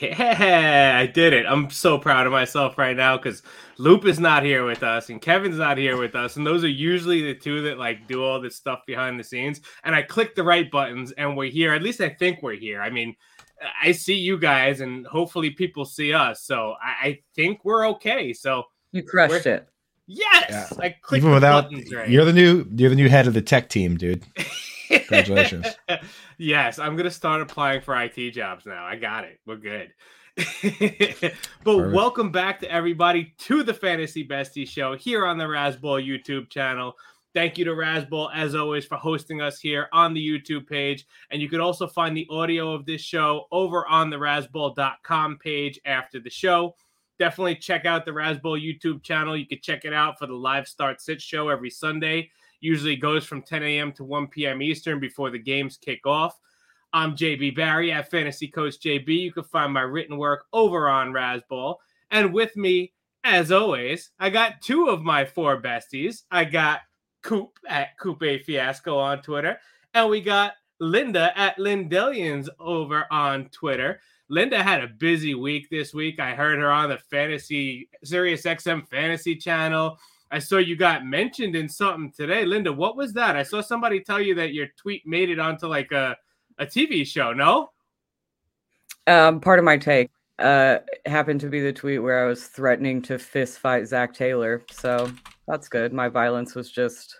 Yeah, I did it. I'm so proud of myself right now because Loop is not here with us and Kevin's not here with us. And those are usually the two that like do all this stuff behind the scenes. And I clicked the right buttons and we're here. At least I think we're here. I mean, I see you guys and hopefully people see us. So I, I think we're okay. So you crushed it. Yes. Yeah. I clicked Even without, right. You're the new you're the new head of the tech team, dude. Congratulations. yes, I'm gonna start applying for IT jobs now. I got it. We're good. but Perfect. welcome back to everybody to the Fantasy Bestie Show here on the Razzball YouTube channel. Thank you to Razzball, as always, for hosting us here on the YouTube page. And you can also find the audio of this show over on the Razzball.com page after the show. Definitely check out the Razzball YouTube channel. You can check it out for the live start sit show every Sunday usually goes from 10 a.m. to 1 p.m. Eastern before the games kick off. I'm JB Barry at Fantasy Coach JB. You can find my written work over on Razzball. And with me, as always, I got two of my four besties. I got Coop at Coop A Fiasco on Twitter, and we got Linda at Lindellians over on Twitter. Linda had a busy week this week. I heard her on the Fantasy Sirius XM Fantasy Channel. I saw you got mentioned in something today. Linda, what was that? I saw somebody tell you that your tweet made it onto like a, a TV show, no? Um, part of my take uh, happened to be the tweet where I was threatening to fist fight Zac Taylor. So that's good. My violence was just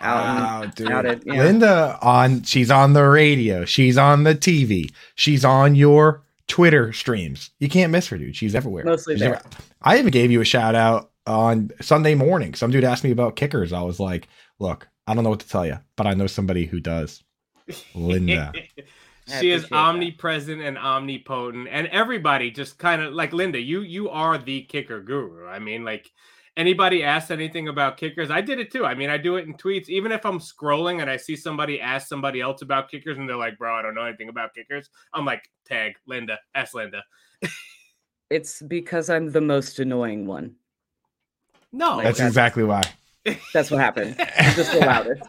out wow, dude. Outed, yeah. Linda on she's on the radio, she's on the TV, she's on your Twitter streams. You can't miss her, dude. She's everywhere. Mostly she's there. I even gave you a shout out on Sunday morning. Some dude asked me about kickers. I was like, look, I don't know what to tell you, but I know somebody who does. Linda. she is omnipresent that. and omnipotent and everybody just kind of like linda you you are the kicker guru i mean like anybody asks anything about kickers i did it too i mean i do it in tweets even if i'm scrolling and i see somebody ask somebody else about kickers and they're like bro i don't know anything about kickers i'm like tag linda ask linda it's because i'm the most annoying one no, that's exactly why. That's what happened. Just the loudest.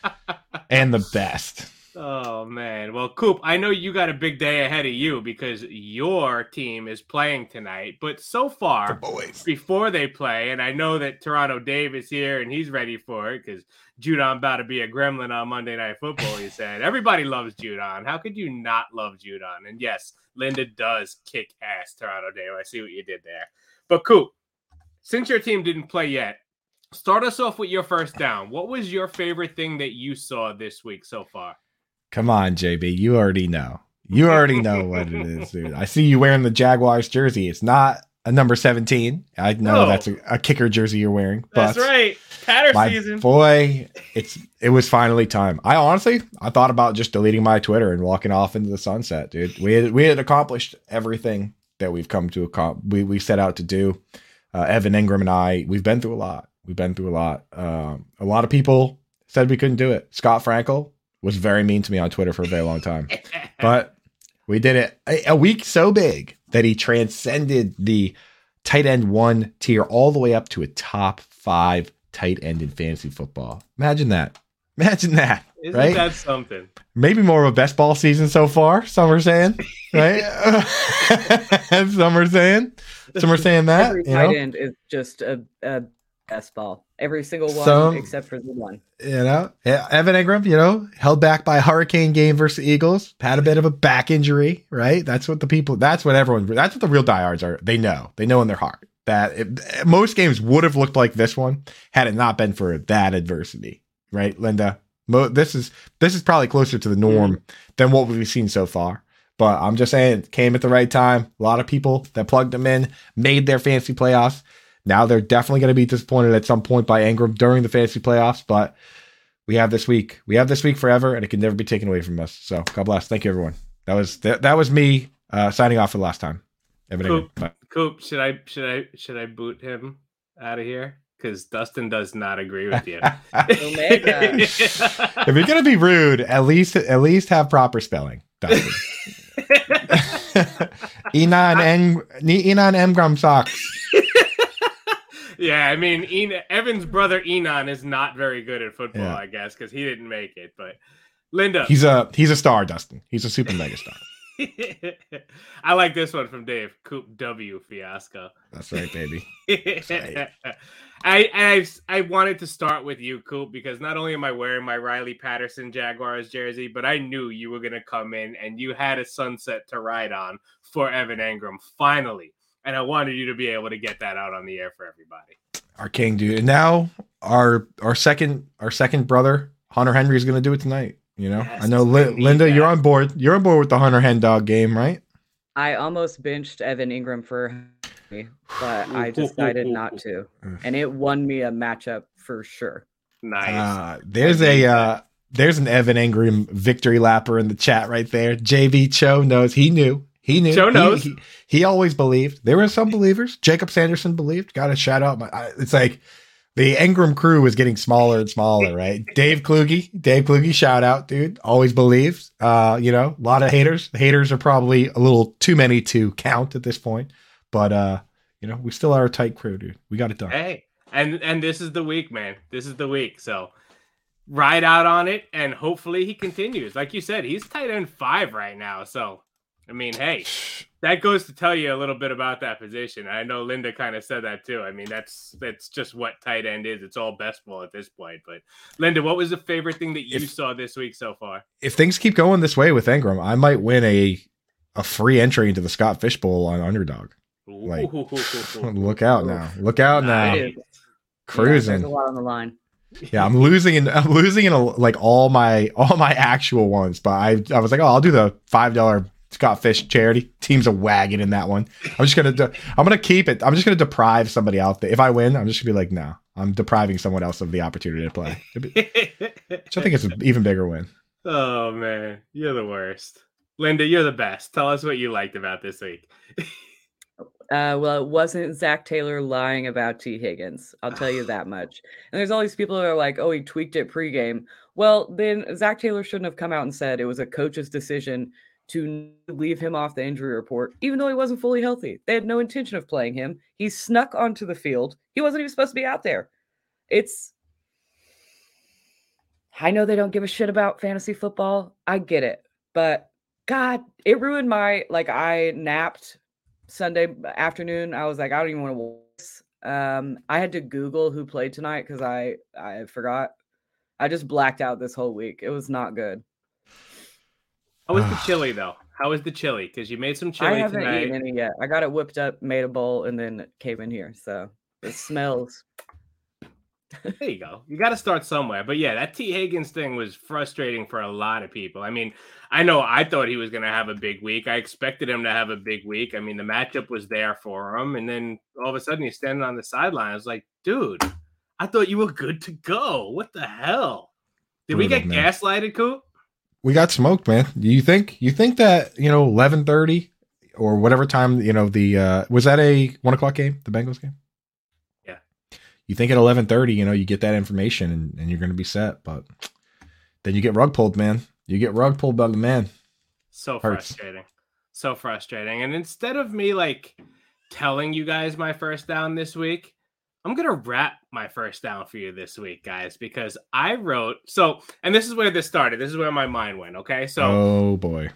and the best. Oh man. Well, Coop, I know you got a big day ahead of you because your team is playing tonight. But so far, before they play, and I know that Toronto Dave is here and he's ready for it because Judon about to be a gremlin on Monday Night Football. He said everybody loves Judon. How could you not love Judon? And yes, Linda does kick ass, Toronto Dave. I see what you did there. But Coop, since your team didn't play yet, start us off with your first down. What was your favorite thing that you saw this week so far? Come on, JB. You already know. You already know what it is, dude. I see you wearing the Jaguars jersey. It's not a number 17. I know no. that's a, a, kicker jersey you're wearing. That's right. Patter my season. Boy, it's it was finally time. I honestly I thought about just deleting my Twitter and walking off into the sunset, dude. We had we had accomplished everything that we've come to accomplish we, we set out to do uh, Evan Engram and I, we've been through a lot. We've been through a lot. Um, a lot of people said we couldn't do it. Scott Frankel was very mean to me on Twitter for a very long time, but we did it. A, a week so big that he transcended the tight end one tier all the way up to a top five tight end in fantasy football. Imagine that. Imagine that. Isn't right? that something? Maybe more of a best ball season so far. Some are saying, right? some are saying. Some are saying that. Every tight know? end is just a, a best ball. Every single one Some, except for the one. You know, yeah, Evan Engram, you know, held back by a hurricane game versus Eagles, had a bit of a back injury, right? That's what the people, that's what everyone, that's what the real diehards are. They know, they know in their heart that it, most games would have looked like this one had it not been for that adversity, right, Linda? Mo- this is this is probably closer to the norm mm-hmm. than what we've seen so far. But I'm just saying, it came at the right time. A lot of people that plugged them in made their fantasy playoffs. Now they're definitely going to be disappointed at some point by Engram during the fantasy playoffs. But we have this week. We have this week forever, and it can never be taken away from us. So God bless. Thank you, everyone. That was that, that was me uh, signing off for the last time. Coop, Coop, should I should I should I boot him out of here? Because Dustin does not agree with you. if you're gonna be rude, at least at least have proper spelling. Dustin. Enon and Enon Engram socks. yeah, I mean, Enon, Evan's brother Enon is not very good at football, yeah. I guess, because he didn't make it. But Linda, he's a he's a star, Dustin. He's a super mega star. I like this one from Dave. Coop W fiasco. That's right, baby. That's right. I I I wanted to start with you, Coop, because not only am I wearing my Riley Patterson Jaguars jersey, but I knew you were gonna come in and you had a sunset to ride on for Evan Engram finally, and I wanted you to be able to get that out on the air for everybody. Our king, dude, and now our our second our second brother Hunter Henry is gonna do it tonight. You know, Yes, I know I Linda, you're on board. You're on board with the Hunter Hen Dog game, right? I almost benched Evan Engram for me, but I decided not to. And it won me a matchup for sure. Nice. Uh, there's a uh, there's an Evan Engram victory lapper in the chat right there. JV Cho knows he knew. He knew. Cho knows. He, he always believed. There were some believers. Jacob Sanderson believed. Got a shout out. My, I, it's like the Engram crew was getting smaller and smaller, right? Dave Kluge, Dave Kluge, shout out, dude. Always believes. Uh, you know, a lot of haters. Haters are probably a little too many to count at this point, but uh, you know, we still are a tight crew, dude. We got it done. Hey, and and this is the week, man. This is the week. So ride out on it, and hopefully he continues. Like you said, he's tight end five right now. So I mean, hey, that goes to tell you a little bit about that position. I know Linda kind of said that too. I mean, that's that's just what tight end is. It's all best ball at this point. But Linda, what was the favorite thing that you If- saw this week so far? if things keep going this way with Engram, I might win a a free entry into the Scott Fish Bowl on underdog. Like, Look out now. Look out now. Nice. Yeah, there's Cruising. a lot on the line. Yeah, I'm losing in I'm losing in a, like all my all my actual ones, but I I was like, "Oh, I'll do the $5 Scott Fish charity. Team's a wagon in that one. I'm just going to I'm going to keep it. I'm just going to deprive somebody out there. If I win, I'm just going to be like, "No, I'm depriving someone else of the opportunity to play." Which I think is an even bigger win. oh man, you're the worst. Linda, you're the best. Tell us what you liked about this week. Uh, well, it wasn't Zac Taylor lying about Tee Higgins. I'll tell you that much. And there's all these people that are like, oh, he tweaked it pregame. Well, then Zac Taylor shouldn't have come out and said it was a coach's decision to leave him off the injury report, even though he wasn't fully healthy. They had no intention of playing him. He snuck onto the field. He wasn't even supposed to be out there. It's. I know they don't give a shit about fantasy football. I get it. But God, it ruined my like I napped Sunday afternoon. I was like, I don't even want to watch. Um, I had to Google who played tonight because I I forgot. I just blacked out this whole week. It was not good. How was the chili though? How was the chili? Because you made some chili. I chili haven't tonight. eaten any yet. I got it whipped up, made a bowl, and then it came in here. So it smells. There you go. You got to start somewhere. But yeah, that Tee Higgins thing was frustrating for a lot of people. I mean, I know I thought he was going to have a big week. I expected him to have a big week. I mean, the matchup was there for him. And then all of a sudden he's standing on the sideline. I was like, dude, I thought you were good to go. What the hell? Did we get man. gaslighted, Coop? We got smoked, man. You think you think that you know 11:30 or whatever time you know the uh was that a one o'clock game, the Bengals game? Yeah. You think at 11:30, you know, you get that information and, and you're going to be set, but then you get rug pulled, man. You get rug pulled by the man. So Hurts. frustrating. So frustrating. And instead of me like telling you guys my first down this week, I'm going to wrap my first down for you this week, guys, because I wrote so, and this is where this started. This is where my mind went. Okay. So oh boy.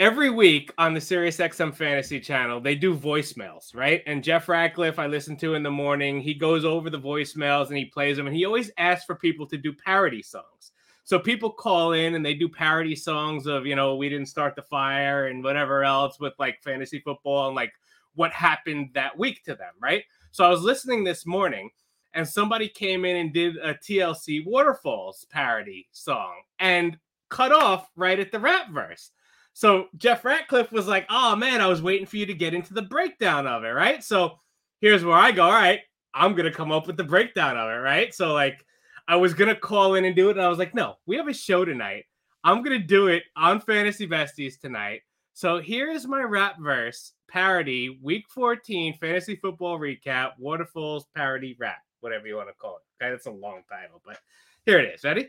every week on the Sirius XM Fantasy channel, they do voicemails, right? And Jeff Ratcliffe, I listen to in the morning, he goes over the voicemails and he plays them, and he always asks for people to do parody songs. So people call in and they do parody songs of, you know, we didn't start the fire and whatever else with like fantasy football and like what happened that week to them, right? So I was listening this morning and somebody came in and did a TLC Waterfalls parody song and cut off right at the rap verse. So Jeff Ratcliffe was like, "Oh man, I was waiting for you to get into the breakdown of it, right?" So here's where I go. All right, I'm gonna come up with the breakdown of it, right? So like, I was gonna call in and do it, and I was like, "No, we have a show tonight. I'm gonna do it on Fantasy Besties tonight." So here is my rap verse parody, Week 14 fantasy football recap, Waterfalls parody rap, whatever you want to call it. Okay, that's a long title, but here it is. Ready?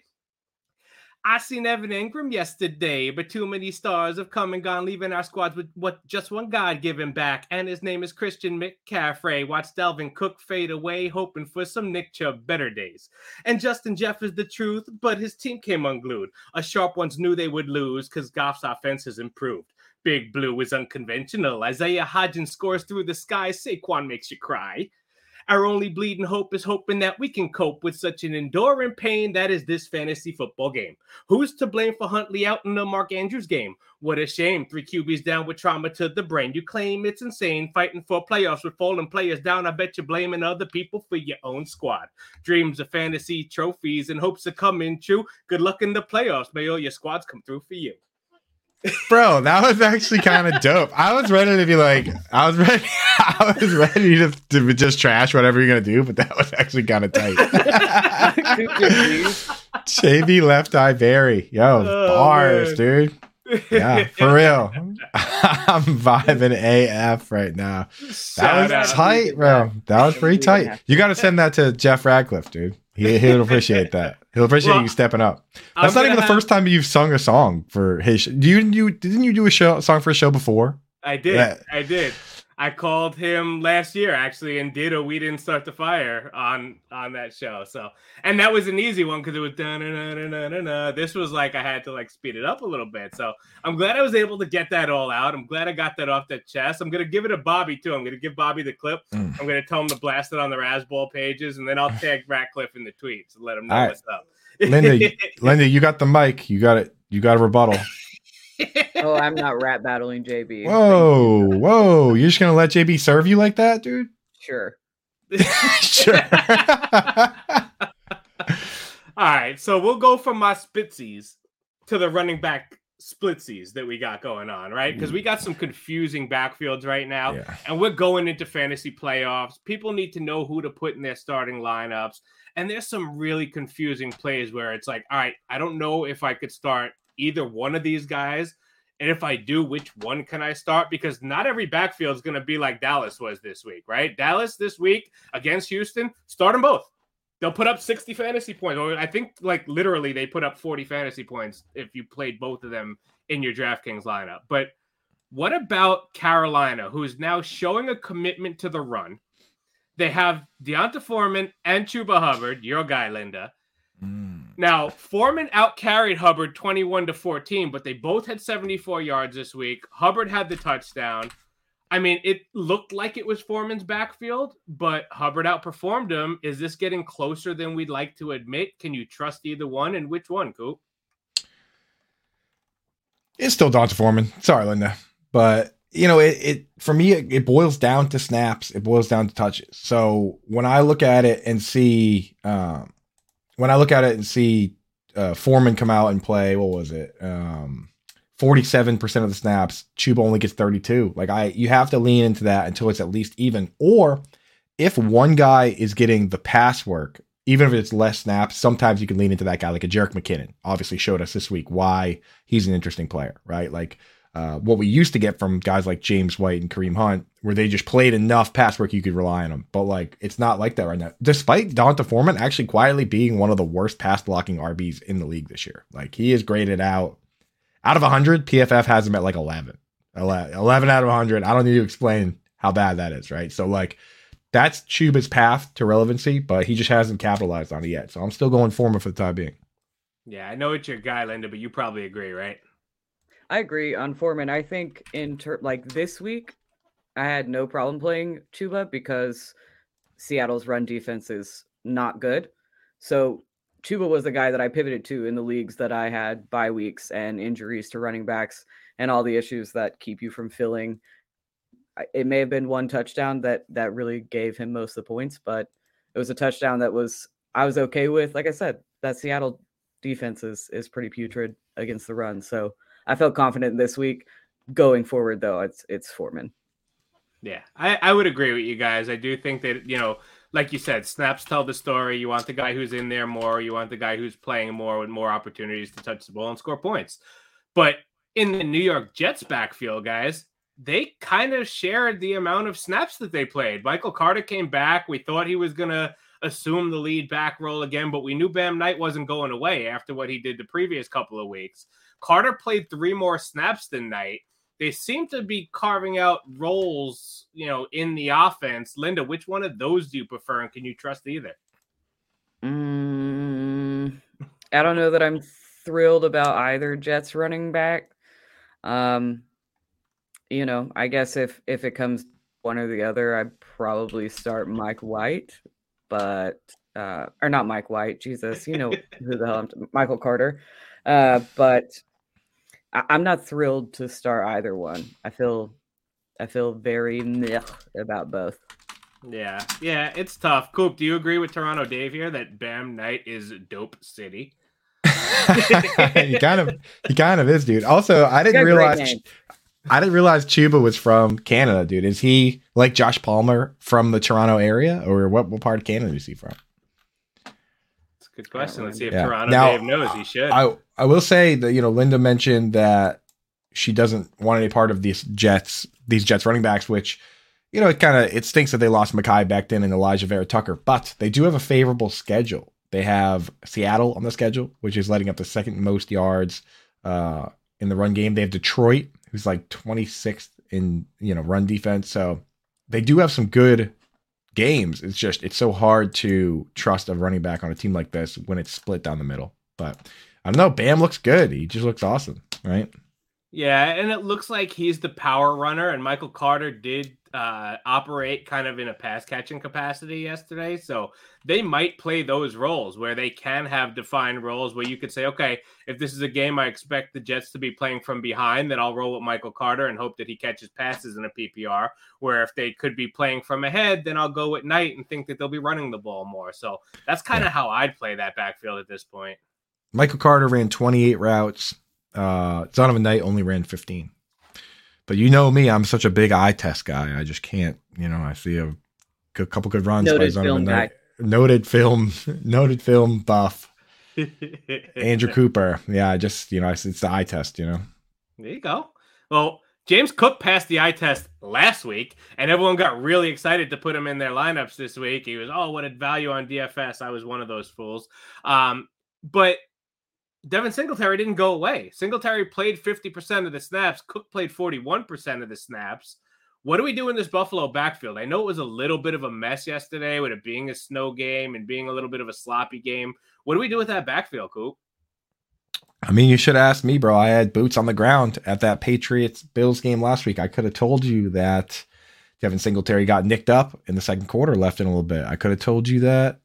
I seen Evan Engram yesterday, but too many stars have come and gone, leaving our squads with what just one God given back, and his name is Christian McCaffrey. Watch Dalvin Cook fade away, hoping for some Nick Chubb better days. And Justin Jeff is the truth, but his team came unglued. A sharp ones knew they would lose because Goff's offense has improved. Big Blue is unconventional. Isaiah Hodgins scores through the sky. Saquon makes you cry. Our only bleeding hope is hoping that we can cope with such an enduring pain that is this fantasy football game. Who's to blame for Huntley out in the Mark Andrews game? What a shame. Three QBs down with trauma to the brain. You claim it's insane fighting for playoffs with fallen players down. I bet you're blaming other people for your own squad. Dreams of fantasy trophies and hopes of coming true. Good luck in the playoffs. May all your squads come through for you. Bro, that was actually kind of dope. I was ready to be like, I was ready, I was ready to, to just trash whatever you're gonna do, but that was actually kind of tight. JB left eye berry, yo, oh, bars, man. dude. Yeah, for real. I'm vibing AF right now. That was tight, bro. That was pretty tight. You got to send that to Jeff Ratcliffe, dude. He, he'll appreciate that. He'll appreciate well, you stepping up. That's I'm not even the have... first time you've sung a song for his. Sh- you, you didn't you do a show song for a show before? I did. Yeah. I did. I called him last year actually and did a "We Didn't Start the Fire" on on that show. So, and that was an easy one because it was da na na na na na. This was like I had to like speed it up a little bit. So I'm glad I was able to get that all out. I'm glad I got that off the chest. I'm gonna give it to Bobby too. I'm gonna give Bobby the clip. Mm. I'm gonna tell him to blast it on the Razzball pages, and then I'll tag Ratcliffe in the tweets and let him know what's up. Linda, Linda, you got the mic. You got it. You got a rebuttal oh, I'm not rap battling JB. Whoa, whoa! You're just gonna let JB serve you like that, dude? Sure. sure. All right, so we'll go from my spitsies to the running back splitsies that we got going on, right? Because we got some confusing backfields right now, yeah. and we're going into fantasy playoffs. People need to know who to put in their starting lineups, and there's some really confusing plays where it's like, all right, I don't know if I could start either one of these guys? And if I do, which one can I start? Because not every backfield is going to be like Dallas was this week, right? Dallas this week against Houston, start them both. They'll put up 60 fantasy points. Or I think like literally they put up 40 fantasy points if you played both of them in your DraftKings lineup. But what about Carolina, who's now showing a commitment to the run? They have D'Onta Foreman and Chuba Hubbard, your guy, Linda. Mm. Now, Foreman outcarried Hubbard 21 to 14, but they both had 74 yards this week. Hubbard had the touchdown. I mean, it looked like it was Foreman's backfield, but Hubbard outperformed him. Is this getting closer than we'd like to admit? Can you trust either one? And which one, Coop? It's still D'Onta Foreman. Sorry, Linda. But, you know, it, it for me, it, it, boils down to snaps, it boils down to touches. So when I look at it and see, um, when I look at it and see uh, Foreman come out and play, what was it? Um, 47% of the snaps, Chuba only gets 32. Like I you have to lean into that until it's at least even. Or if one guy is getting the pass work, even if it's less snaps, sometimes you can lean into that guy like a Jerick McKinnon. Obviously showed us this week why he's an interesting player, right? Like uh, what we used to get from guys like James White and Kareem Hunt, where they just played enough pass work you could rely on them. But like, it's not like that right now. Despite D'Onta Foreman actually quietly being one of the worst pass blocking RBs in the league this year, like he is graded out out of 100. PFF has him at like 11, 11 out of 100. I don't need to explain how bad that is, right? So like, that's Chuba's path to relevancy, but he just hasn't capitalized on it yet. So I'm still going Foreman for the time being. Yeah, I know it's your guy, Linda, but you probably agree, right? I agree on Foreman. I think in ter- like this week, I had no problem playing Chuba because Seattle's run defense is not good. So Chuba was the guy that I pivoted to in the leagues that I had bye weeks and injuries to running backs and all the issues that keep you from filling. It may have been one touchdown that that really gave him most of the points, but it was a touchdown that was I was okay with. Like I said, that Seattle defense is is pretty putrid against the run. So I felt confident this week. Going forward, though, it's it's Foreman. Yeah, I, I would agree with you guys. I do think that you know, like you said, snaps tell the story. You want the guy who's in there more. You want the guy who's playing more with more opportunities to touch the ball and score points. But in the New York Jets backfield, guys, they kind of shared the amount of snaps that they played. Michael Carter came back. We thought he was gonna assume the lead back role again, but we knew Bam Knight wasn't going away after what he did the previous couple of weeks. Carter played three more snaps than Knight. They seem to be carving out roles, you know, in the offense. Linda, which one of those do you prefer, and can you trust either? Mm, I don't know that I'm thrilled about either Jets running back. Um, you know, I guess if if it comes one or the other, I'd probably start Mike White, but uh, or not Mike White, Jesus, you know who the hell I'm t- Michael Carter. Uh, but I- am not thrilled to start either one. I feel I feel very meh about both. Yeah, yeah, it's tough. Coop, do you agree with Toronto Dave here that Bam Knight is dope city? he kind of he kind of is, dude. Also, I didn't realize I didn't realize Chuba was from Canada, dude. Is he like Josh Palmer from the Toronto area, or what, what part of Canada is he from? Good question. Let's see if yeah. Toronto now, Dave knows. He should. I I will say that you know Linda mentioned that she doesn't want any part of these Jets, these Jets running backs, which you know it kind of it stinks that they lost Mekhi Becton and Elijah Vera-Tucker, but they do have a favorable schedule. They have Seattle on the schedule, which is letting up the second most yards uh, in the run game. They have Detroit, who's like 26th in you know run defense. So they do have some good games. It's just it's so hard to trust a running back on a team like this when it's split down the middle. But I don't know. Bam looks good. He just looks awesome, right? Yeah, and it looks like he's the power runner, and Michael Carter did uh, operate kind of in a pass catching capacity yesterday. So they might play those roles where they can have defined roles where you could say, okay, if this is a game I expect the Jets to be playing from behind, then I'll roll with Michael Carter and hope that he catches passes in a PPR. Where if they could be playing from ahead, then I'll go with Knight and think that they'll be running the ball more. So that's kind of yeah. how I'd play that backfield at this point. Michael Carter ran 28 routes uh, Zonovan Knight only ran 15. But you know me, I'm such a big eye test guy. I just can't, you know, I see a, a couple good runs noted by Knight. Guy. Noted film, noted film buff. Andrew Cooper. Yeah, I just, you know, it's the eye test, you know. There you go. Well, James Cook passed the eye test last week, and everyone got really excited to put him in their lineups this week. He was, oh, what a value on DFS. I was one of those fools. Um, but Devin Singletary didn't go away. Singletary played 50% of the snaps. Cook played 41% of the snaps. What do we do in this Buffalo backfield? I know it was a little bit of a mess yesterday with it being a snow game and being a little bit of a sloppy game. What do we do with that backfield, Coop? I mean, you should ask me, bro. I had boots on the ground at that Patriots Bills game last week. I could have told you that Devin Singletary got nicked up in the second quarter, left in a little bit. I could have told you that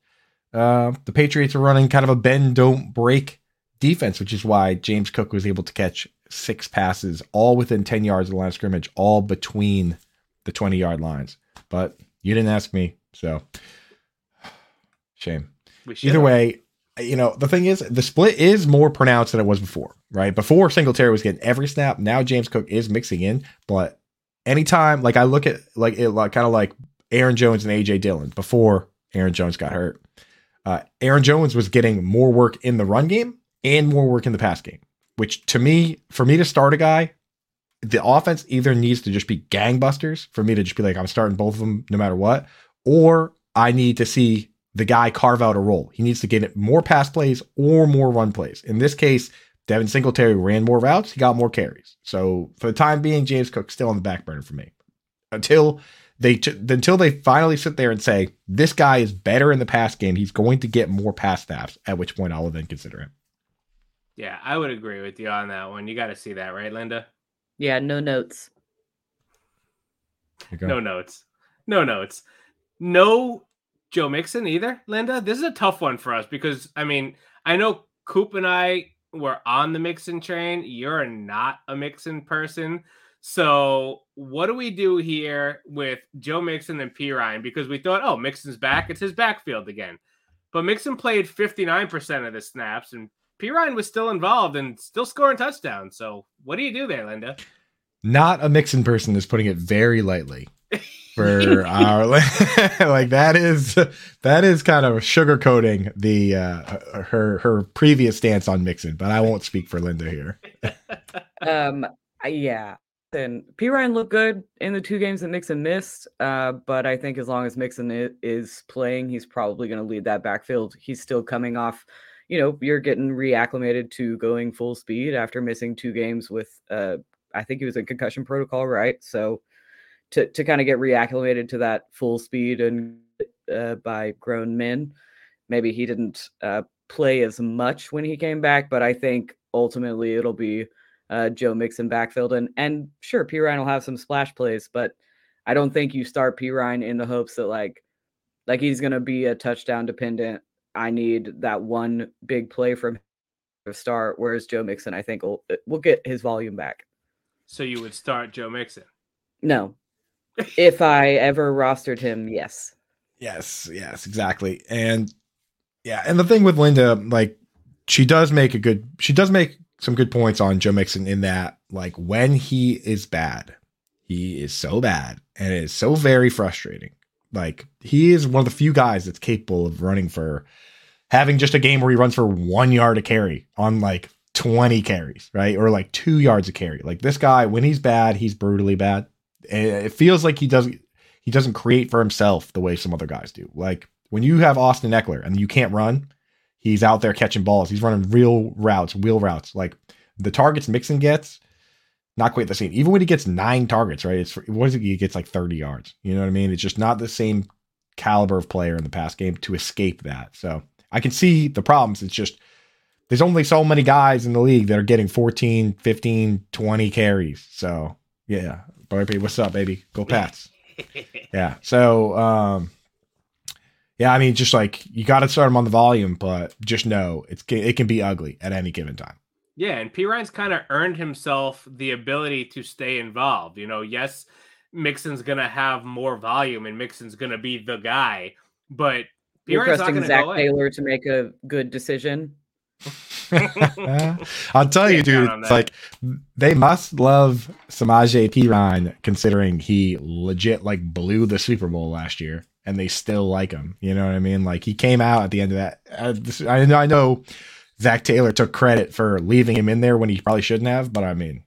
uh, the Patriots are running kind of a bend, don't break defense, which is why James Cook was able to catch six passes, all within 10 yards of the line of scrimmage, all between the 20 yard lines. But you didn't ask me, so shame. Either way, you know, the thing is, the split is more pronounced than it was before, right? Before Singletary was getting every snap. Now James Cook is mixing in, but anytime, like I look at like it, like kind of like Aaron Jones and AJ Dillon before Aaron Jones got hurt. Uh, Aaron Jones was getting more work in the run game, and more work in the pass game, which to me, for me to start a guy, the offense either needs to just be gangbusters for me to just be like, I'm starting both of them no matter what, or I need to see the guy carve out a role. He needs to get more pass plays or more run plays. In this case, Devin Singletary ran more routes, he got more carries. So for the time being, James Cook still on the back burner for me until they t- until they finally sit there and say this guy is better in the pass game. He's going to get more pass snaps. At which point, I will then consider him. Yeah, I would agree with you on that one. You got to see that, right, Linda? Yeah, no notes. No notes. No notes. No Joe Mixon either, Linda. This is a tough one for us because I mean, I know Coop and I were on the Mixon train. You're not a Mixon person. So what do we do here with Joe Mixon and Perine? Because we thought, oh, Mixon's back. It's his backfield again. But Mixon played 59% of the snaps and Perine was still involved and still scoring touchdowns. So what do you do there, Linda? Not a Mixon person is putting it very lightly. For our like that is that is kind of sugarcoating the uh her her previous stance on Mixon, but I won't speak for Linda here. um yeah. And Perine looked good in the two games that Mixon missed, uh, but I think as long as Mixon is playing, he's probably going to lead that backfield. He's still coming off you know, you're getting reacclimated to going full speed after missing two games with uh I think he was in concussion protocol, right? So to to kind of get reacclimated to that full speed and uh, by grown men, maybe he didn't uh, play as much when he came back, but I think ultimately it'll be uh, Joe Mixon backfield. And and sure, Perine will have some splash plays, but I don't think you start Perine in the hopes that like like he's gonna be a touchdown dependent. I need that one big play from to start. Whereas Joe Mixon, I think will will get his volume back. So you would start Joe Mixon? No. if I ever rostered him, yes. Yes, yes, exactly. And yeah, and the thing with Linda, like she does make a good she does make some good points on Joe Mixon in that like when he is bad, he is so bad and it is so very frustrating. Like he is one of the few guys that's capable of running for having just a game where he runs for one yard a carry on like 20 carries, right? Or like two yards a carry. Like this guy, when he's bad, he's brutally bad. It feels like he doesn't he doesn't create for himself the way some other guys do. Like when you have Austin Ekeler and you can't run, he's out there catching balls. He's running real routes, wheel routes. Like the targets Mixon gets, not quite the same. Even when he gets nine targets, right? It's what is it? He gets like 30 yards. You know what I mean? It's just not the same caliber of player in the past game to escape that. So I can see the problems. It's just there's only so many guys in the league that are getting 14, 15, 20 carries. So yeah, Barbie, what's up, baby? Go Pats. yeah. So um yeah, I mean, just like you got to start them on the volume, but just know it's it can be ugly at any given time. Yeah, and Perine's kind of earned himself the ability to stay involved. You know, yes, Mixon's gonna have more volume, and Mixon's gonna be the guy, but you're trusting Zac Taylor to make a good decision. I'll tell you, dude. It's like they must love Samaje Perine, considering he legit like blew the Super Bowl last year, and they still like him. You know what I mean? Like he came out at the end of that. Uh, I know, I know, Zac Taylor took credit for leaving him in there when he probably shouldn't have, but I mean,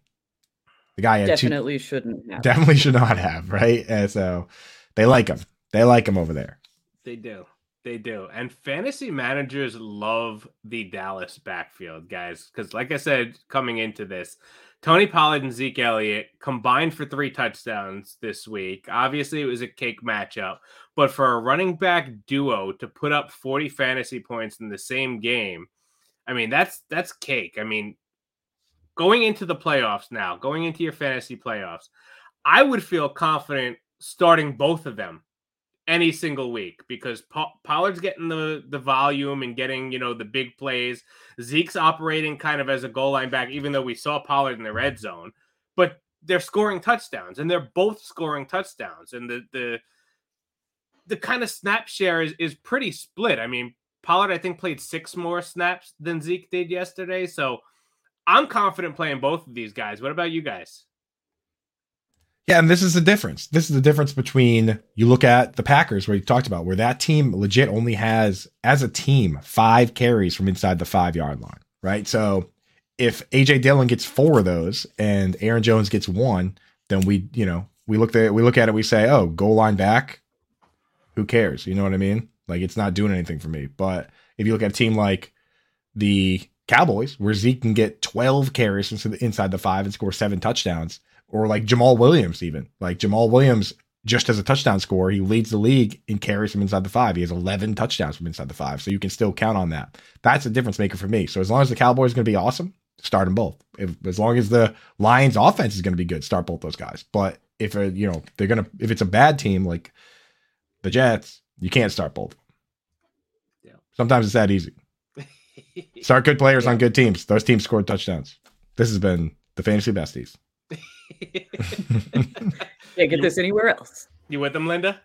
the guy definitely two, shouldn't have. Definitely should not have, right? And so they like him. They like him over there. They do. They do. And fantasy managers love the Dallas backfield, guys. Because, like I said, coming into this, Tony Pollard and Zeke Elliott combined for three touchdowns this week. Obviously, it was a cake matchup. But for a running back duo to put up 40 fantasy points in the same game, I mean, that's that's cake. I mean, going into the playoffs now, going into your fantasy playoffs, I would feel confident starting both of them any single week because Pollard's getting the the volume and getting you know the big plays. Zeke's operating kind of as a goal line back, even though we saw Pollard in the red zone, but they're scoring touchdowns and they're both scoring touchdowns, and the the the kind of snap share is is pretty split. I mean, Pollard I think played six more snaps than Zeke did yesterday, so I'm confident playing both of these guys. What about you guys? Yeah, and this is the difference. This is the difference between you look at the Packers, where you talked about, where that team legit only has, as a team, five carries from inside the five yard line, right? So if AJ Dillon gets four of those and Aaron Jones gets one, then we, you know, we look at we look at it, we say, oh, goal line back, who cares? You know what I mean? Like it's not doing anything for me. But if you look at a team like the Cowboys, where Zeke can get 12 carries inside the five and score seven touchdowns or like Jamaal Williams, even like Jamaal Williams just as a touchdown scorer, he leads the league in carries from inside the five. He has 11 touchdowns from inside the five. So you can still count on that. That's a difference maker for me. So as long as the Cowboys are going to be awesome, start them both. If, as long as the Lions offense is going to be good, start both those guys. But if, a, you know, they're going to, if it's a bad team like the Jets, you can't start both. Yeah. Sometimes it's that easy. start good players yeah. on good teams. Those teams scored touchdowns. This has been the Fantasy Besties. Can't get this anywhere else. You with them, Linda?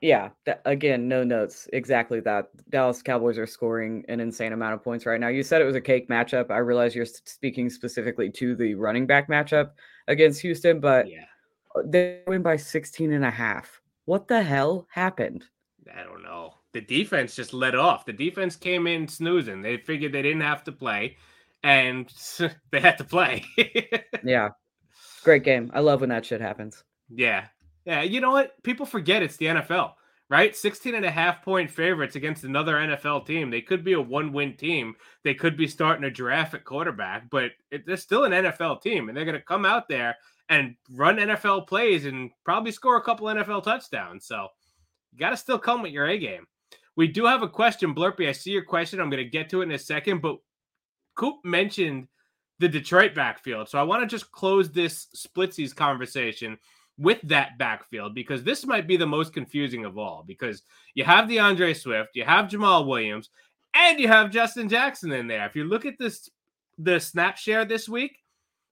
Yeah. Th- again, no notes. Exactly that. Dallas Cowboys are scoring an insane amount of points right now. You said it was a cake matchup. I realize you're speaking specifically to the running back matchup against Houston, but yeah. They win by 16 and a half. What the hell happened? I don't know. The defense just let off. The defense came in snoozing. They figured they didn't have to play, and they had to play. yeah. Great game. I love when that shit happens. Yeah. Yeah. You know what? People forget it's the NFL, right? 16 and a half point favorites against another NFL team. They could be a one win team. They could be starting a giraffe at quarterback, but it, they're still an NFL team and they're going to come out there and run NFL plays and probably score a couple NFL touchdowns. So you got to still come with your A game. We do have a question, Blurpy. I see your question. I'm going to get to it in a second, but Coop mentioned the Detroit backfield. So I want to just close this splitsies conversation with that backfield because this might be the most confusing of all because you have D'Andre Swift, you have Jamaal Williams, and you have Justin Jackson in there. If you look at this the snap share this week,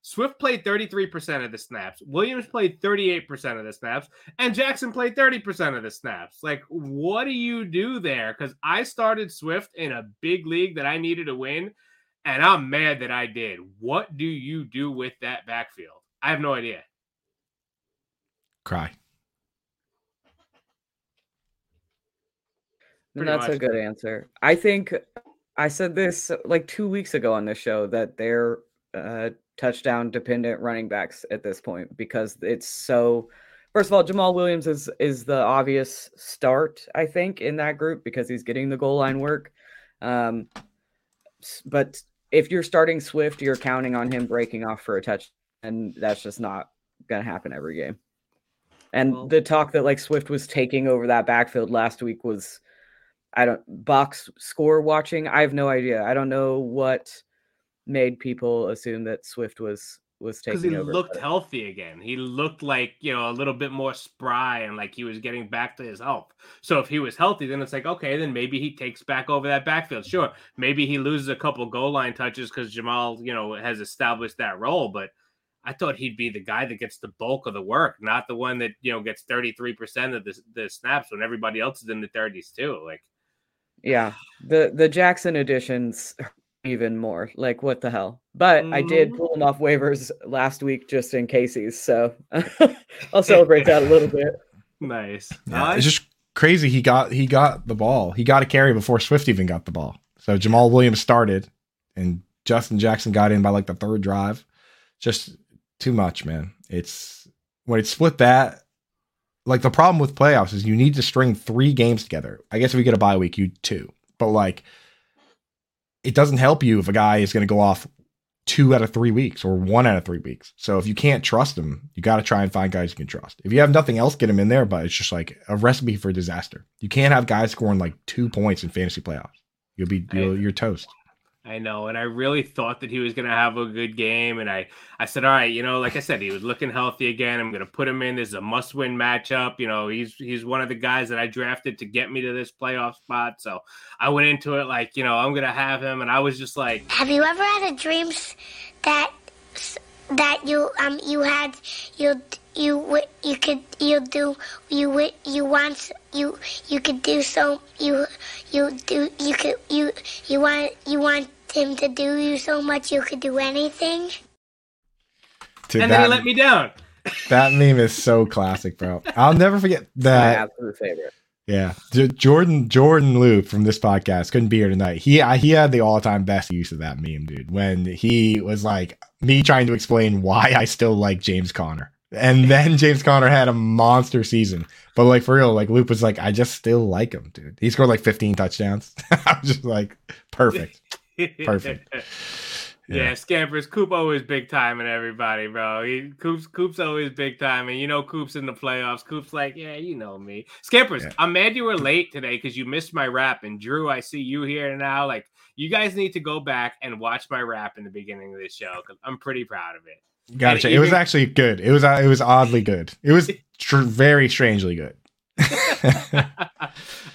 Swift played 33% of the snaps, Williams played 38% of the snaps, and Jackson played 30% of the snaps. Like, what do you do there? Because I started Swift in a big league that I needed to win, and I'm mad that I did. What do you do with that backfield? I have no idea. Cry. Pretty That's much. a good answer. I think I said this like two weeks ago on this show that they're uh, touchdown dependent running backs at this point because it's so. First of all, Jamaal Williams is is the obvious start, I think, in that group because he's getting the goal line work. Um, but if you're starting Swift, you're counting on him breaking off for a touch, and that's just not going to happen every game. And well, the talk that like Swift was taking over that backfield last week was, I don't box score watching. I have no idea. I don't know what made people assume that Swift was was taking over because he over, looked but... healthy again. He looked like you know a little bit more spry and like he was getting back to his health. So if he was healthy, then it's like okay, then maybe he takes back over that backfield. Sure, maybe he loses a couple goal line touches because Jamaal you know has established that role, but. I thought he'd be the guy that gets the bulk of the work, not the one that you know gets thirty three percent of the, the snaps when everybody else is in the thirties too. Like, yeah, the the Jackson additions even more. Like, what the hell? But mm-hmm. I did pull him off waivers last week just in cases. So I'll celebrate that a little bit. Nice. Yeah, it's just crazy. He got he got the ball. He got a carry before Swift even got the ball. So Jamaal Williams started and Justin Jackson got in by like the third drive. Just too much, man. It's when it's split that like the problem with playoffs is you need to string three games together. I guess if we get a bye week, you two. But like it doesn't help you if a guy is going to go off two out of three weeks or one out of three weeks. So if you can't trust him, you got to try and find guys you can trust. If you have nothing else, get him in there, but it's just like a recipe for disaster. You can't have guys scoring like two points in fantasy playoffs. You'll be you'll, you're toast. I know, and I really thought that he was going to have a good game, and I, I said, all right, you know, like I said, he was looking healthy again. I'm going to put him in. This is a must-win matchup. You know, he's he's one of the guys that I drafted to get me to this playoff spot. So I went into it like, you know, I'm going to have him, and I was just like, Have you ever had a dream that that you um you had you you you could you do you you want you you could do so you you do you could you you want you want him to do you so much you could do anything. Dude, and that, then he let me down. that meme is so classic, bro. I'll never forget that. My absolute favorite. Yeah, Jordan Jordan Loop from this podcast couldn't be here tonight. He he had the all time best use of that meme, dude. When he was like me trying to explain why I still like James Conner, and then James Conner had a monster season. But like for real, like Loop was like, I just still like him, dude. He scored like 15 touchdowns. I was just like, perfect. Perfect. Yeah. yeah, Scampers. Coop always big time and everybody, bro. He Coop's Coop's always big time, and you know Coop's in the playoffs. Coop's like, yeah, you know me. Scampers, yeah. I'm mad you were late today because you missed my rap. And Drew, I see you here now. Like, you guys need to go back and watch my rap in the beginning of this show because I'm pretty proud of it. Gotcha. Even, it was actually good. It was uh, it was oddly good. It was tr- very strangely good.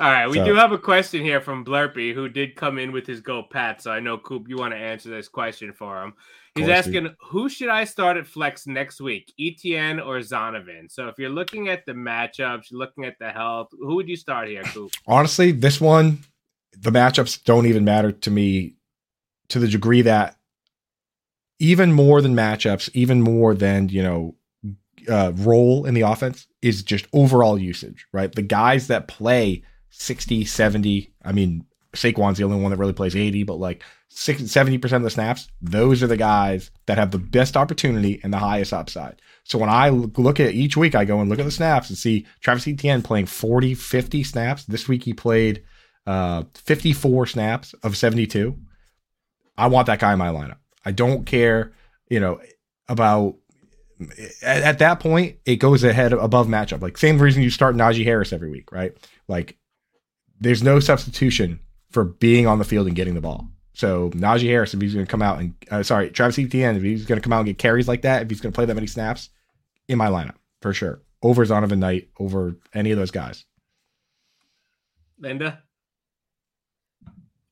All right, we so. do have a question here from Blurpy, who did come in with his go Pat. So I know Coop, you want to answer this question for him. He's asking, dude. who should I start at flex next week, ETN or Zonovan? So if you're looking at the matchups, looking at the health, who would you start here, Coop? Honestly, this one, the matchups don't even matter to me to the degree that even more than matchups, even more than you know uh, role in the offense is just overall usage, right? The guys that play 60, 70, I mean, Saquon's the only one that really plays 80, but like 60, 70% of the snaps, those are the guys that have the best opportunity and the highest upside. So when I look at each week, I go and look at the snaps and see Travis Etienne playing 40, 50 snaps. This week he played uh, 54 snaps of 72. I want that guy in my lineup. I don't care, you know, about at, at, that point, it goes ahead above matchup. Like same reason you start Najee Harris every week, right? Like there's no substitution for being on the field and getting the ball. So Najee Harris, if he's going to come out and uh, sorry, Travis Etienne, if he's going to come out and get carries like that, if he's going to play that many snaps, in my lineup for sure. Over Zonovan Knight, over any of those guys. Linda.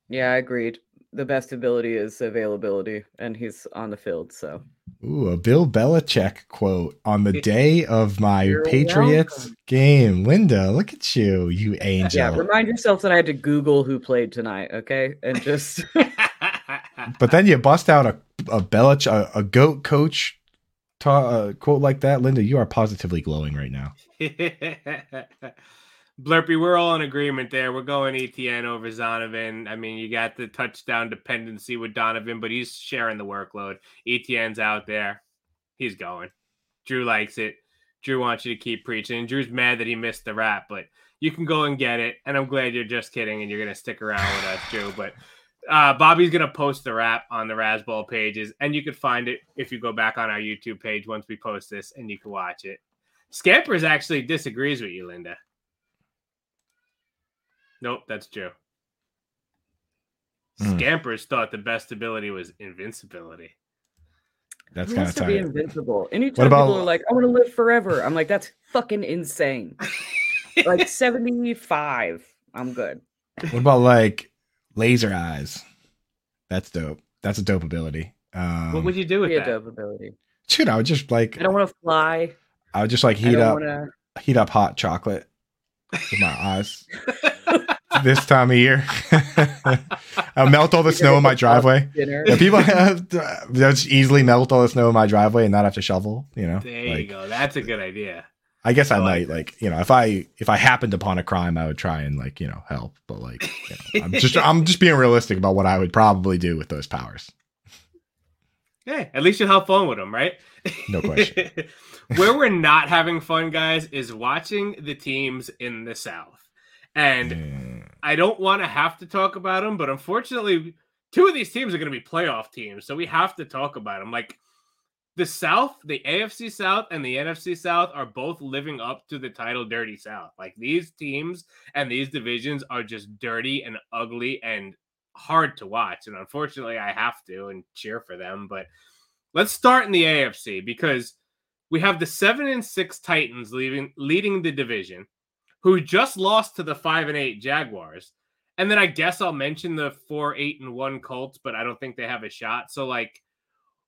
Yeah, I agreed. The best ability is availability, and he's on the field. So, ooh, a Bill Belichick quote on the day of my You're Patriots welcome. game. Linda, look at you, you angel. yeah, remind yourself that I had to Google who played tonight, okay? And just but then you bust out a a Belich a, a goat coach ta- uh, quote like that, Linda. You are positively glowing right now. Blurpy, we're all in agreement there. We're going ETN over Zonovan. I mean, you got the touchdown dependency with Donovan, but he's sharing the workload. ETN's out there. He's going. Drew likes it. Drew wants you to keep preaching. And Drew's mad that he missed the rap, but you can go and get it. And I'm glad you're just kidding and you're going to stick around with us, Drew. But uh, Bobby's going to post the rap on the Razzball pages, and you can find it if you go back on our YouTube page once we post this, and you can watch it. Scampers actually disagrees with you, Linda. Nope, that's Joe. Hmm. Scampers thought the best ability was invincibility. That's who kind of to be invincible. Anytime about- people are like, "I want to live forever," I'm like, "That's fucking insane." like 75, I'm good. What about like laser eyes? That's dope. That's a dope ability. Um, what would you do with Be a that? dope ability. Shoot, I would just like I don't want to fly. I would just like heat up want to. heat up hot chocolate with my eyes this time of year. I melt all the snow in my driveway. Dinner. Yeah, people have just easily melt all the snow in my driveway and not have to shovel. You know, There you go. That's a good idea. I guess I, I like might that. like you know if I if I happened upon a crime, I would try and like you know help. But like you know, I'm just I'm just being realistic about what I would probably do with those powers. Hey, at least you'll have fun with them, right? No question. Where we're not having fun, guys, is watching the teams in the South. And Mm. I don't want to have to talk about them, but unfortunately, two of these teams are going to be playoff teams, so we have to talk about them. Like the South, the AFC South and the NFC South are both living up to the title Dirty South. Like these teams and these divisions are just dirty and ugly and hard to watch. And unfortunately, I have to and cheer for them. But let's start in the AFC because we have the seven and six Titans leaving leading the division who just lost to the five and eight Jaguars. And then I guess I'll mention the four, eight, and one Colts, but I don't think they have a shot. So, like,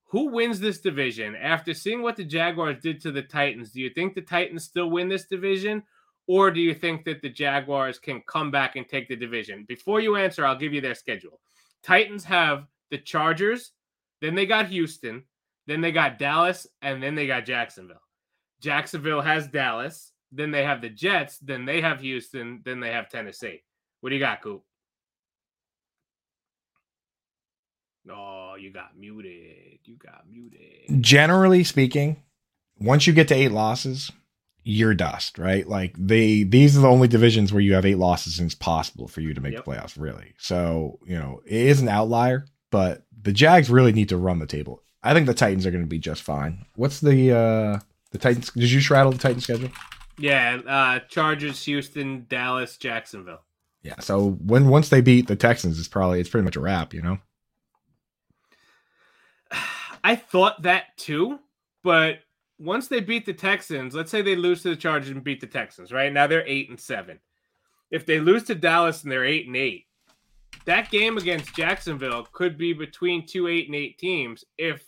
who wins this division? After seeing what the Jaguars did to the Titans, do you think the Titans still win this division? Or do you think that the Jaguars can come back and take the division? Before you answer, I'll give you their schedule. Titans have the Chargers, then they got Houston, then they got Dallas, and then they got Jacksonville. Jacksonville has Dallas, then they have the Jets, then they have Houston, then they have Tennessee. What do you got, Coop? Oh, you got muted. You got muted. generally speaking, once you get to eight losses, you're dust, right? Like they these are the only divisions where you have eight losses and it's possible for you to make Yep. the playoffs, really. So, you know, it is an outlier, but the Jags really need to run the table. I think the Titans are gonna be just fine. What's the uh the Titans did you straddle the Titans schedule? Yeah, uh Chargers, Houston, Dallas, Jacksonville. Yeah. So when once they beat the Texans, it's probably it's pretty much a wrap, you know? I thought that too, but once they beat the Texans, let's say they lose to the Chargers and beat the Texans, right? Now they're eight and seven. If they lose to Dallas and they're eight and eight, that game against Jacksonville could be between two eight and eight teams if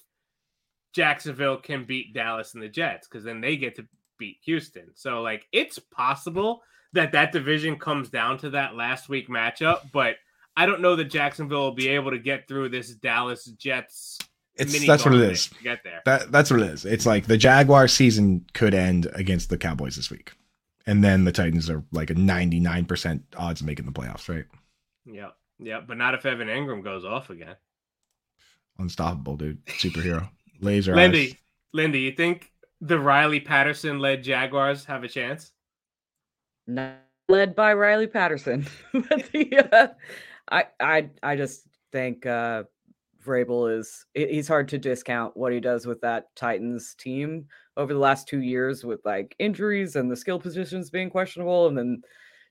Jacksonville can beat Dallas and the Jets, because then they get to beat Houston. So like it's possible that that division comes down to that last week matchup, but I don't know that Jacksonville will be able to get through this Dallas Jets It's that's what it is. get there. That that's what it is. It's like the Jaguar season could end against the Cowboys this week. And then the Titans are like a 99% odds of making the playoffs, right? Yeah, yeah, but not if Evan Engram goes off again. Unstoppable, dude. Superhero. Laser Lindy, eyes. Lindy, you think the Riley Patterson led Jaguars have a chance? Not led by Riley Patterson. the, uh, I I I just think uh Vrabel is he's hard to discount what he does with that Titans team over the last two years with like injuries and the skill positions being questionable and then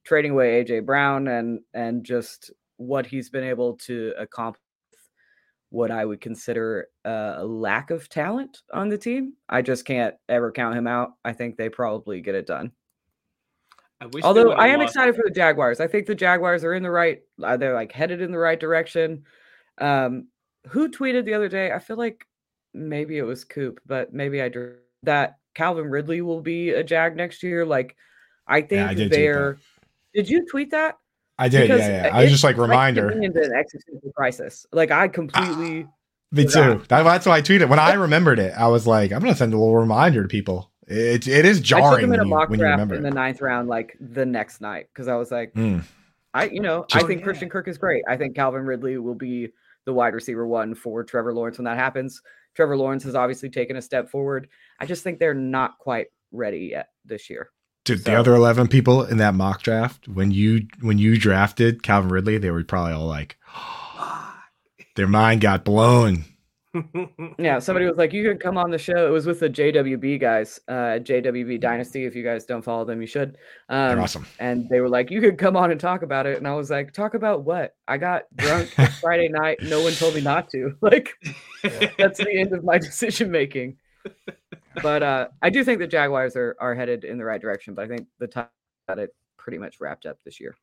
trading away AJ Brown and and just what he's been able to accomplish what I would consider a lack of talent on the team. I just can't ever count him out. I think they probably get it done. Although I am excited for the Jaguars. I think the Jaguars are in the right, uh, they're like headed in the right direction. Um, who tweeted the other day? I feel like maybe it was Coop, but maybe I drew that Calvin Ridley will be a Jag next year. Like, I think yeah, I did they're. Did you tweet that? I did. Because yeah, yeah. I was just like reminder into an existential crisis. Like I completely. me too. That, that's why I tweeted when I remembered it. I was like, I'm gonna send a little reminder to people. It it is jarring. I took him in a mock you, remember in the ninth round, like the next night, because I was like, mm. I you know I think yeah. Christian Kirk is great. I think Calvin Ridley will be the wide receiver one for Trevor Lawrence when that happens. Trevor Lawrence has obviously taken a step forward. I just think they're not quite ready yet this year. Dude, so. the other eleven people in that mock draft, when you when you drafted Calvin Ridley, they were probably all like, their mind got blown yeah, somebody was like, "You can come on the show." It was with the JWB guys, uh, JWB Dynasty. If you guys don't follow them, you should. Um, They're awesome. And they were like, "You could come on and talk about it." And I was like, "Talk about what? I got drunk Friday night. No one told me not to. Like, that's the end of my decision making." But uh, I do think the Jaguars are are headed in the right direction. But I think the time got it pretty much wrapped up this year.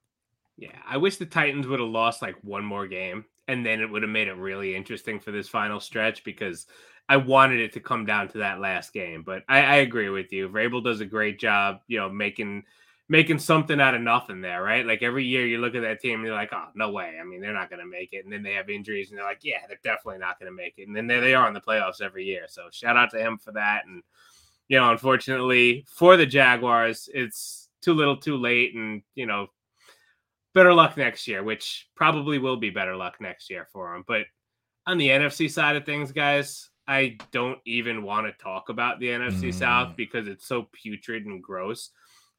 Yeah, I wish the Titans would have lost like one more game and then it would have made it really interesting for this final stretch because I wanted it to come down to that last game. But I, I agree with you. Vrabel does a great job, you know, making making something out of nothing there, right? Like every year you look at that team and you're like, oh, no way. I mean, they're not going to make it. And then they have injuries and they're like, yeah, they're definitely not going to make it. And then there they are in the playoffs every year. So shout out to him for that. And, you know, unfortunately for the Jaguars, it's too little too late. And, you know, better luck next year, which probably will be better luck next year for him. But on the NFC side of things, guys, I don't even want to talk about the NFC mm. South because it's so putrid and gross.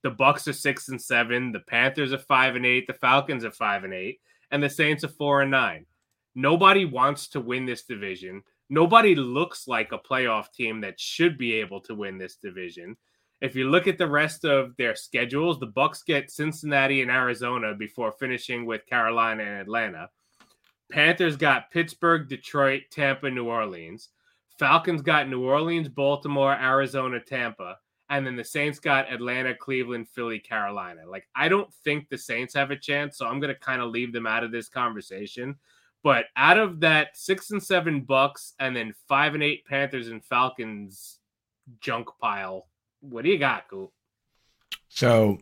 The Bucks are six and seven, the Panthers are five and eight, the Falcons are five and eight, and the Saints are four and nine. Nobody wants to win this division. Nobody looks like a playoff team that should be able to win this division. If you look at the rest of their schedules, the Bucks get Cincinnati and Arizona before finishing with Carolina and Atlanta. Panthers got Pittsburgh, Detroit, Tampa, New Orleans. Falcons got New Orleans, Baltimore, Arizona, Tampa. And then the Saints got Atlanta, Cleveland, Philly, Carolina. Like, I don't think the Saints have a chance. So I'm going to kind of leave them out of this conversation. But out of that six and seven Bucks and then five and eight Panthers and Falcons junk pile, what do you got, Coop? So,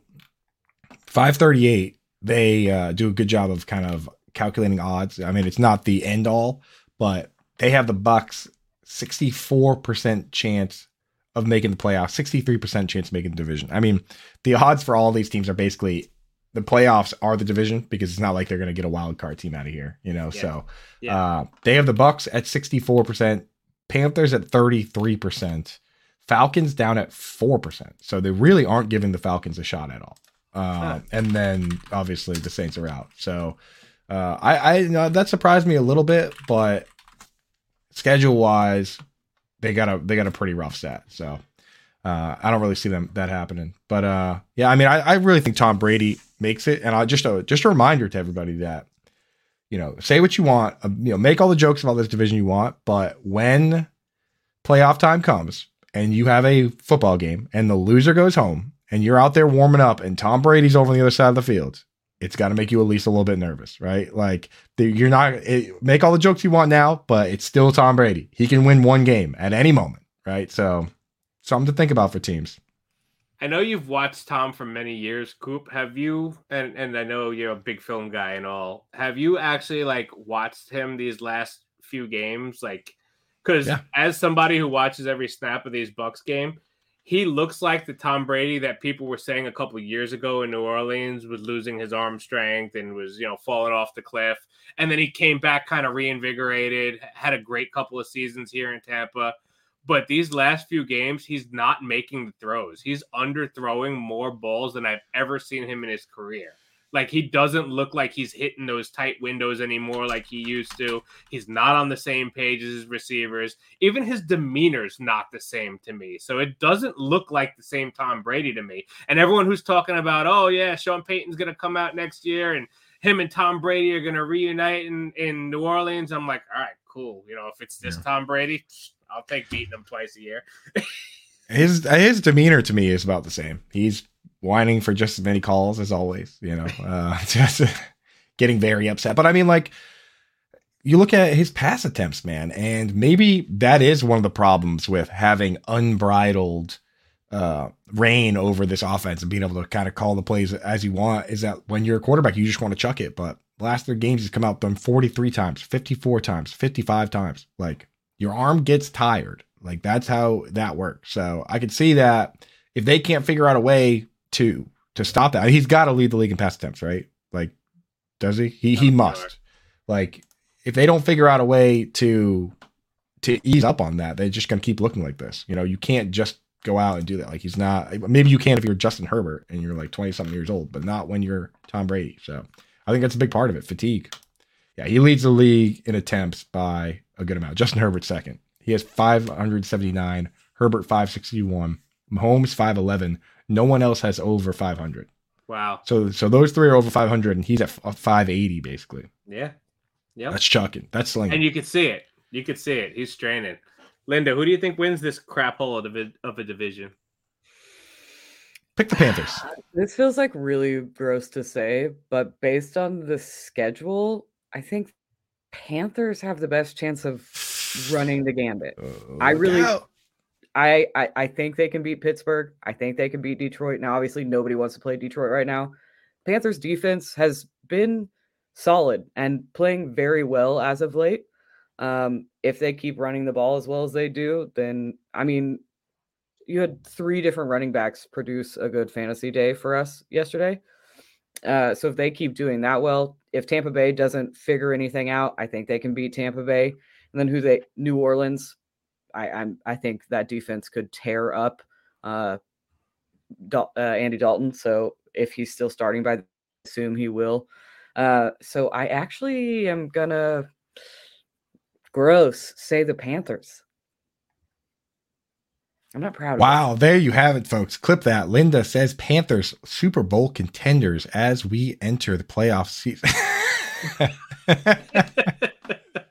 538, they uh, do a good job of kind of calculating odds. I mean, it's not the end all, but they have the Bucks 64% chance of making the playoffs, 63% chance of making the division. I mean, the odds for all these teams are basically the playoffs are the division because it's not like they're going to get a wild card team out of here, you know. Yeah. So yeah. Uh, they have the Bucks at 64%, Panthers at 33%, Falcons down at 4%. So they really aren't giving the Falcons a shot at all. Uh, And then obviously the Saints are out. So uh, I, I you know, that surprised me a little bit, but schedule wise, they got a they got a pretty rough set. So uh, I don't really see them that happening. But uh, yeah, I mean, I, I really think Tom Brady makes it. And I just a, just a reminder to everybody that you know, say what you want, uh, you know, make all the jokes about this division you want, but when playoff time comes, and you have a football game and the loser goes home and you're out there warming up and Tom Brady's over on the other side of the field, it's got to make you at least a little bit nervous, right? Like you're not it, make all the jokes you want now, but it's still Tom Brady. He can win one game at any moment, right? So something to think about for teams. I know you've watched Tom for many years, Coop. Have you and and I know you're a big film guy and all. Have you actually like watched him these last few games? Like because yeah. as somebody who watches every snap of these Bucks game, he looks like the Tom Brady that people were saying a couple years ago in New Orleans was losing his arm strength and was, you know, falling off the cliff. And then he came back kind of reinvigorated, had a great couple of seasons here in Tampa. But these last few games, he's not making the throws. He's underthrowing more balls than I've ever seen him in his career. Like he doesn't look like he's hitting those tight windows anymore like he used to. He's not on the same page as his receivers. Even his demeanor's not the same to me. So it doesn't look like the same Tom Brady to me. And everyone who's talking about, oh yeah, Sean Payton's gonna come out next year and him and Tom Brady are gonna reunite in, in New Orleans. I'm like, all right, cool. You know, if it's this yeah. Tom Brady, I'll take beating him twice a year. his his demeanor to me is about the same. He's whining for just as many calls as always. You know, uh, just getting very upset. But I mean, like you look at his pass attempts, man, and maybe that is one of the problems with having unbridled uh, reign over this offense and being able to kind of call the plays as you want. Is that when you're a quarterback, you just want to chuck it. But last three games, he's come out done 43 times, 54 times, 55 times. Like your arm gets tired. Like that's how that works. So I could see that if they can't figure out a way to to stop that, he's got to lead the league in pass attempts, right? Like, does he? He he must. Like if they don't figure out a way to to ease up on that, they're just going to keep looking like this. You know, you can't just go out and do that. Like he's not. Maybe you can if you're Justin Herbert and you're like twenty something years old, but not when you're Tom Brady. So I think that's a big part of it. Fatigue. Yeah, he leads the league in attempts by a good amount. Justin Herbert second. He has 579. Herbert 561. Mahomes 511. No one else has over 500. Wow. So so those three are over 500, and he's at 580 basically. Yeah, yeah, that's chucking. That's slinging. And you can see it. You can see it. He's straining. Linda, who do you think wins this crap hole of a, of a division? Pick the Panthers. This feels like really gross to say, but based on the schedule, I think Panthers have the best chance of running the gambit. Uh, I really, I, I, I think they can beat Pittsburgh. I think they can beat Detroit. Now, obviously, nobody wants to play Detroit right now. Panthers defense has been solid and playing very well as of late. Um, if they keep running the ball as well as they do, then I mean, you had three different running backs produce a good fantasy day for us yesterday. Uh, so if they keep doing that well, if Tampa Bay doesn't figure anything out, I think they can beat Tampa Bay. And then who they New Orleans, I I'm I think that defense could tear up uh, Dal- uh Andy Dalton. So if he's still starting by assume he will. Uh, so I actually am gonna gross say the Panthers. I'm not proud. Wow, there you have it, folks. Clip that. Linda says Panthers Super Bowl contenders as we enter the playoff season.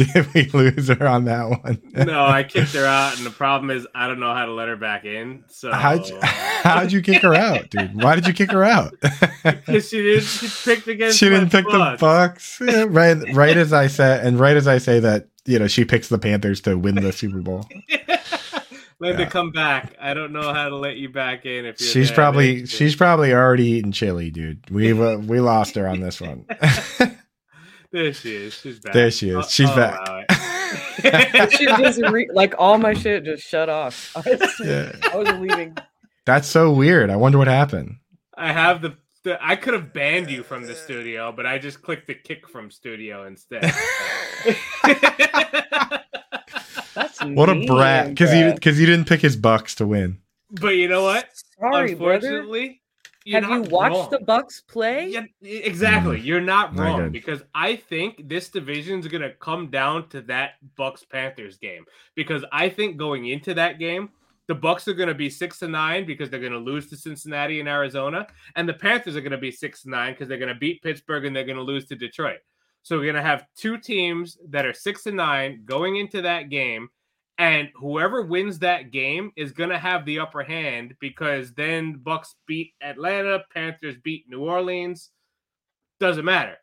Did we lose her on that one? no, I kicked her out, and the problem is I don't know how to let her back in. So how'd you, how'd you kick her out, dude? Why did you kick her out? because she didn't. She picked against. She didn't pick Bucks. the Bucks. Yeah, right, right as I said, and right as I say that, you know, she picks the Panthers to win the Super Bowl. Linda, yeah. come back. I don't know how to let you back in. If she's probably she's probably already eating chili, dude. We uh, we lost her on this one. There she is. She's back. There she is. I'll, She's I'll back. she just re- like all my shit just shut off. I was, yeah. I was leaving. That's so weird. I wonder what happened. I have the, the I could have banned you from the studio, but I just clicked the kick from studio instead. That's what a brat because you because you didn't pick his Bucks to win. But you know what? Sorry, Unfortunately, you're Have you watched wrong. the Bucks play? Yeah, exactly. Mm, You're not wrong not because I think this division is going to come down to that Bucks Panthers game because I think going into that game, the Bucks are going to be six to nine because they're going to lose to Cincinnati and Arizona, and the Panthers are going to be six to nine because they're going to beat Pittsburgh and they're going to lose to Detroit. So we're going to have two teams that are six to nine going into that game and whoever wins that game is going to have the upper hand because then Bucks beat Atlanta, Panthers beat New Orleans. Doesn't matter.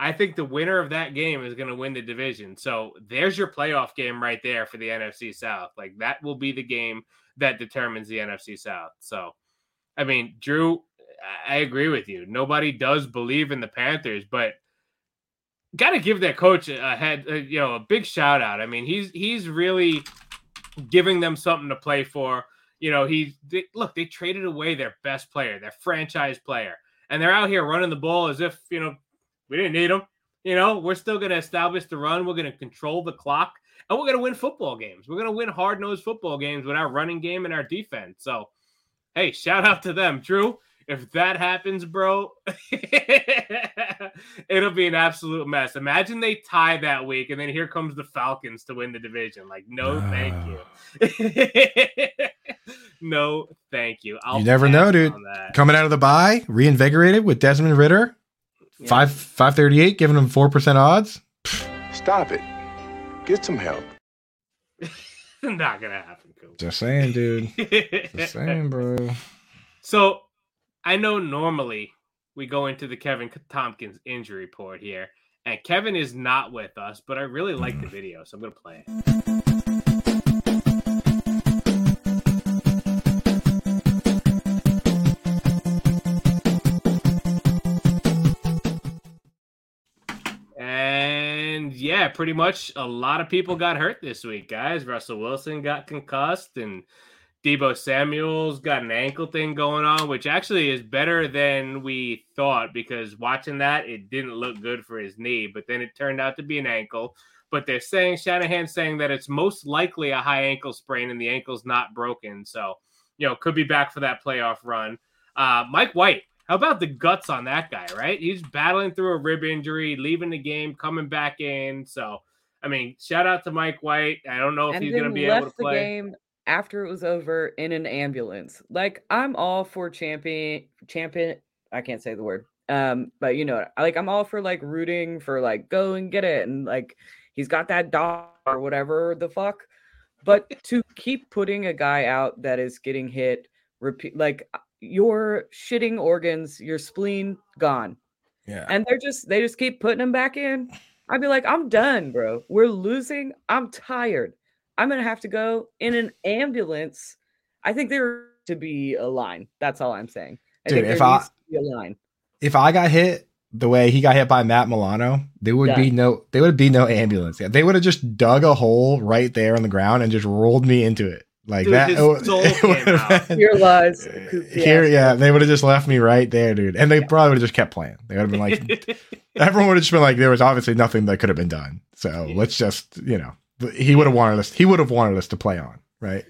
I think the winner of that game is going to win the division. So there's your playoff game right there for the NFC South. Like that will be the game that determines the NFC South. So, I mean, Drew, I agree with you. Nobody does believe in the Panthers, but got to give that coach a head, a, you know, a big shout out. I mean, he's he's really giving them something to play for. You know, he they, look they traded away their best player, their franchise player, and they're out here running the ball as if you know we didn't need them. You know, we're still going to establish the run. We're going to control the clock, and we're going to win football games. We're going to win hard nosed football games with our running game and our defense. So, hey, shout out to them, Drew if that happens, bro, it'll be an absolute mess. Imagine they tie that week, and then here comes the Falcons to win the division. Like, no, thank ah. you. no, thank you. I'll you never know, dude. Coming out of the bye, reinvigorated with Desmond Ridder, yeah. five five thirty eight, giving him four percent odds. Stop it. Get some help. Not gonna happen, Coop. Just saying, dude. Just saying, bro. So I know normally we go into the Kevin Tompkins injury report here, and Kevin is not with us, but I really like the mm. video, so I'm gonna play it. And yeah, pretty much a lot of people got hurt this week, guys. Russell Wilson got concussed, and Deebo Samuel's got an ankle thing going on, which actually is better than we thought because watching that, it didn't look good for his knee, but then it turned out to be an ankle. But they're saying Shanahan's saying that it's most likely a high ankle sprain and the ankle's not broken. So, you know, could be back for that playoff run. Uh, Mike White, how about the guts on that guy, right? He's battling through a rib injury, leaving the game, coming back in. So, I mean, shout out to Mike White. I don't know if and he's going to be able to the play. game after it was over in an ambulance. Like I'm all for champion champion. I can't say the word. Um, but you know, like I'm all for like rooting for like go and get it, and like he's got that dog or whatever the fuck. But to keep putting a guy out that is getting hit, repeat like uh, your shitting organs, your spleen gone, Yeah. and they're just they just keep putting him back in. I'd be like, I'm done, bro. We're losing. I'm tired. I'm gonna have to go in an ambulance. I think there to be a line. That's all I'm saying. I Dude, think if there I- to be a line. if I got hit the way he got hit by Matt Milano, there would be no there would be no ambulance. Yeah, they would have just dug a hole right there on the ground and just rolled me into it. Like Dude, that. his it it came would have out. been- Here lies the Coop Here, yeah, they would have just left me right there, dude. And they probably would have just kept playing. They would have been like, everyone would have just been like, there was obviously nothing that could have been done. So Yeah. let's just, you know, he would have wanted us. He would have wanted us to play on, right?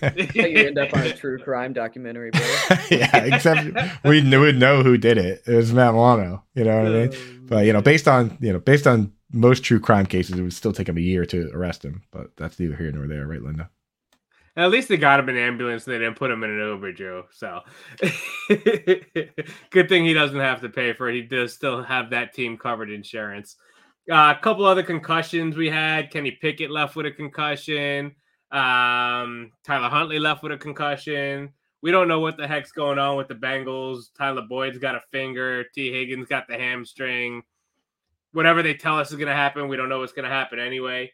How you end up on a true crime documentary, bro. yeah, except we would know who did it. It was Matt Milano. You know what I mean? Um, But you know, based on you know, based on most true crime cases, it would still take him a year to arrest him. But that's neither here nor there, right, Linda? At least they got him in an ambulance and they didn't put him in an Uber, Joe. So good thing he doesn't have to pay for it. He does still have that team covered insurance. Uh, a couple other concussions we had. Kenny Pickett left with a concussion. Um, Tyler Huntley left with a concussion. We don't know what the heck's going on with the Bengals. Tyler Boyd's got a finger. Tee Higgins got the hamstring. Whatever they tell us is going to happen, we don't know what's going to happen anyway.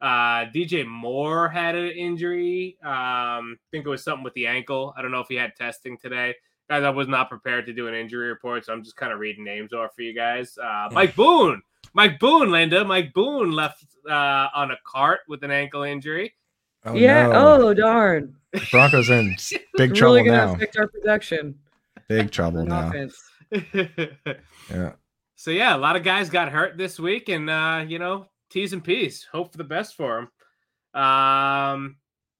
Uh, DJ Moore had an injury. Um, I think it was something with the ankle. I don't know if he had testing today. Guys, I was not prepared to do an injury report, so I'm just kind of reading names off for you guys. Uh, Mike Boone, Mike Boone, Linda, Mike Boone left uh, on a cart with an ankle injury. Oh, yeah. no. Oh darn. The Broncos in big It's trouble really gonna now. affect our production. Big trouble on now. Yeah. so yeah, a lot of guys got hurt this week, and uh, you know, tease and peace. Hope for the best for them. Um,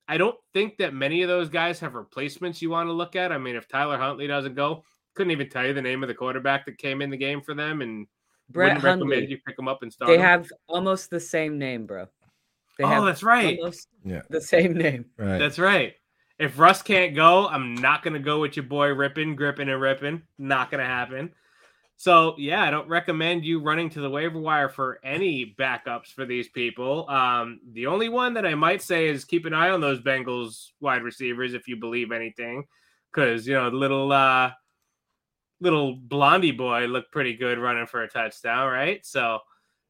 I don't think that many of those guys have replacements you want to look at. I mean, if Tyler Huntley doesn't go, couldn't even tell you the name of the quarterback that came in the game for them, and Brett wouldn't recommend you pick him up and start. They him. have almost the same name, bro. They Oh, have that's right. almost Yeah. the same name. Right. That's right. If Russ can't go, I'm not gonna go with your boy ripping, gripping, and ripping. Not gonna happen. So yeah, I don't recommend you running to the waiver wire for any backups for these people. Um, the only one that I might say is keep an eye on those Bengals wide receivers if you believe anything, because you know the little uh, little blondie boy looked pretty good running for a touchdown, right? So.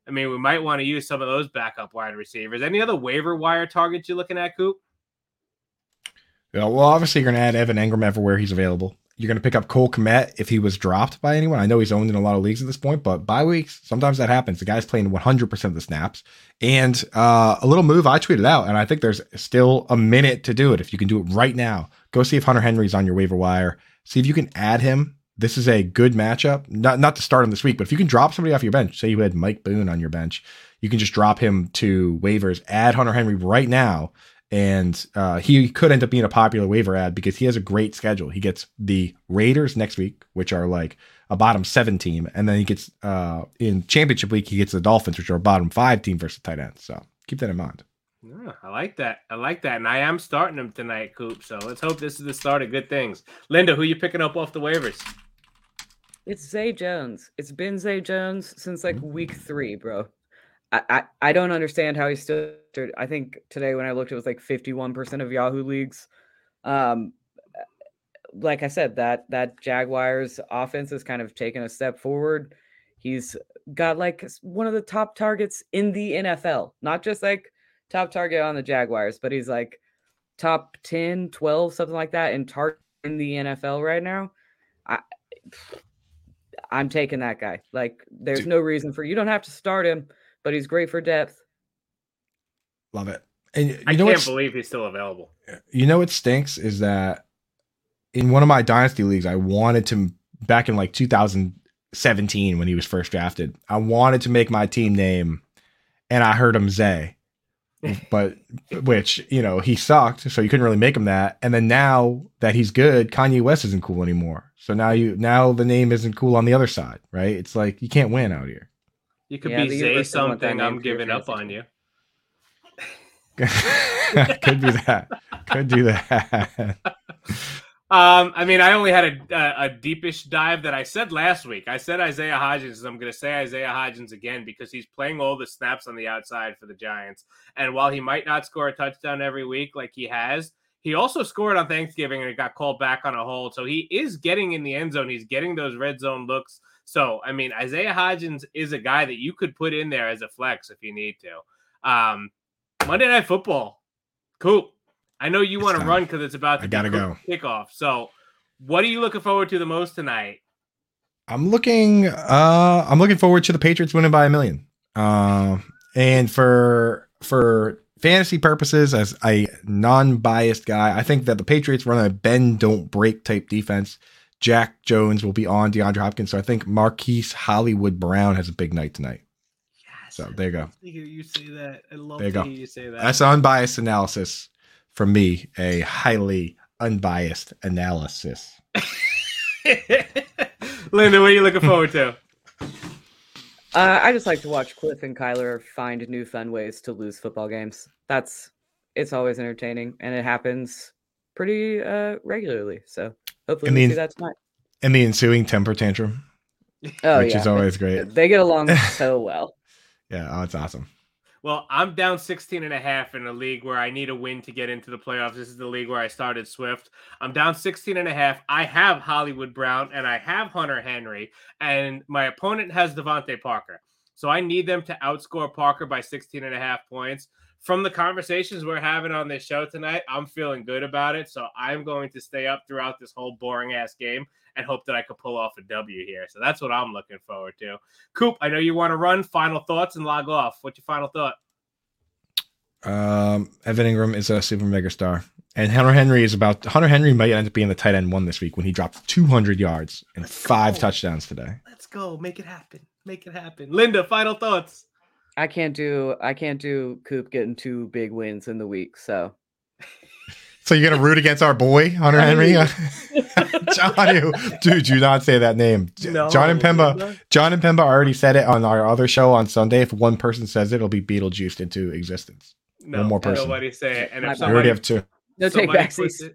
I mean, we might want to use some of those backup wide receivers. Any other waiver wire targets you're looking at, Coop? Yeah, well, obviously, you're going to add Evan Engram everywhere he's available. You're going to pick up Cole Kmet if he was dropped by anyone. I know he's owned in a lot of leagues at this point, but bye weeks, sometimes that happens. The guy's playing 100% of the snaps. And uh, a little move I tweeted out, and I think there's still a minute to do it. If you can do it right now, go see if Hunter Henry's on your waiver wire. See if you can add him. This is a good matchup. Not not to start him this week, but if you can drop somebody off your bench, say you had Mike Boone on your bench, you can just drop him to waivers, add Hunter Henry right now, and uh, he could end up being a popular waiver ad because he has a great schedule. He gets the Raiders next week, which are like a bottom seven team, and then he gets uh, in championship week he gets the Dolphins, which are a bottom five team versus tight end. So keep that in mind. Yeah, I like that. I like that. And I am starting them tonight, Coop. So let's hope this is the start of good things. Linda, who you picking up off the waivers? It's Zay Jones. It's been Zay Jones since like week three, bro. I, I, I don't understand how he's still. I think today when I looked, it was like 51% of Yahoo leagues. Um, like I said, that that Jaguars offense has kind of taken a step forward. He's got like one of the top targets in the NFL, not just like top target on the Jaguars, but he's like top 10, 12, something like that in target in the NFL right now. I I'm taking that guy. Like there's Dude. no reason for you don't have to start him, but he's great for depth. Love it. And you I know can't believe he's still available. You know what stinks is that in one of my dynasty leagues, I wanted to back in like 2017 when he was first drafted. I wanted to make my team name, and I heard him Zay, but which you know he sucked, so you couldn't really make him that. And then now that he's good, Kanye West isn't cool anymore. So now you now the name isn't cool on the other side, right? It's like you can't win out here. You could yeah, be say something. I'm giving up on you. Could do that. Could do that. Um, I mean, I only had a, a, a, deepish dive that I said last week. I said Isaiah Hodgins. I'm going to say Isaiah Hodgins again because he's playing all the snaps on the outside for the Giants. And while he might not score a touchdown every week like he has, he also scored on Thanksgiving and it got called back on a hold. So he is getting in the end zone. He's getting those red zone looks. So, I mean, Isaiah Hodgins is a guy that you could put in there as a flex if you need to. Um, Monday Night Football. Cool. I know you want to run because it's about to I gotta go kickoff. So, what are you looking forward to the most tonight? I'm looking. Uh, I'm looking forward to the Patriots winning by a million. Uh, and for for fantasy purposes, as a non-biased guy, I think that the Patriots run a bend don't break type defense. Jack Jones will be on DeAndre Hopkins, so I think Marquise Hollywood Brown has a big night tonight. Yes, so there you go. I hear you say that. I love there you to go. hear you say that. That's unbiased analysis from me, a highly unbiased analysis. Linda, what are you looking forward to? Uh, I just like to watch Cliff and Kyler find new fun ways to lose football games. That's it's always entertaining, and it happens pretty uh, regularly. So hopefully, we see that tonight. And the ensuing temper tantrum, oh, which yeah. is always great. They get along so well. Yeah, oh, it's awesome. Well, I'm down 16 and a half in a league where I need a win to get into the playoffs. This is the league where I started Swift. I'm down 16 and a half. I have Hollywood Brown and I have Hunter Henry, and my opponent has DeVante Parker. So I need them to outscore Parker by 16 and a half points. From the conversations we're having on this show tonight, I'm feeling good about it. So I'm going to stay up throughout this whole boring ass game and hope that I could pull off a W here. So that's what I'm looking forward to. Coop, I know you want to run. Final thoughts and log off. What's your final thought? Um, Evan Engram is a super mega star, and Hunter Henry is about Hunter Henry might end up being the tight end one this week when he dropped 200 yards and Let's five go. touchdowns today. Let's go, make it happen, make it happen. Linda, final thoughts. I can't do I can't do Coop getting two big wins in the week, so so you're gonna root against our boy Hunter Henry, John? Dude, do not say that name. No, John and Pemba. John and Pemba already said it on our other show on Sunday. If one person says it, it'll be Beetlejuiced into existence. No, one more person. Nobody say it. And if somebody, we already have two. No take backsies.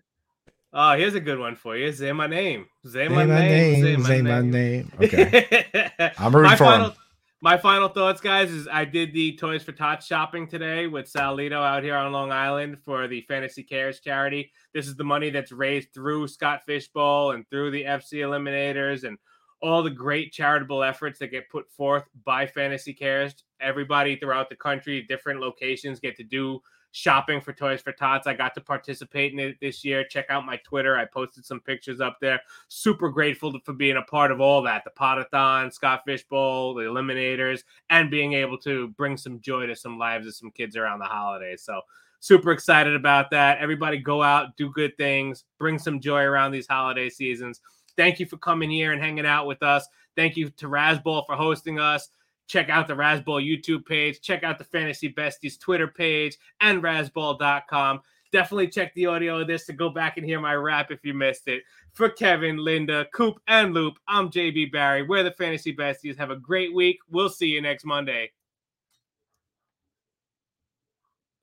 Oh, here's a good one for you. Say my name. Say my, my name. name. Say my, name. Okay. I'm rooting my for final, him. My final thoughts, guys, is I did the Toys for Tots shopping today with Salito out here on Long Island for the Fantasy Cares charity. This is the money that's raised through Scott Fish Bowl and through the FC Eliminators and all the great charitable efforts that get put forth by Fantasy Cares. Everybody throughout the country, different locations get to do shopping for Toys for Tots. I got to participate in it this year. Check out my Twitter. I posted some pictures up there. Super grateful for being a part of all that the Potathon, Scott Fish Bowl, the Eliminators, and being able to bring some joy to some lives of some kids around the holidays. So, super excited about that. Everybody go out, do good things, bring some joy around these holiday seasons. Thank you for coming here and hanging out with us. Thank you to Razzball for hosting us. Check out the Razzball YouTube page. Check out the Fantasy Besties Twitter page and Razzball.com. Definitely check the audio of this to go back and hear my rap if you missed it. For Kevin, Linda, Coop, and Loop, I'm JB Barry. We're the Fantasy Besties. Have a great week. We'll see you next Monday.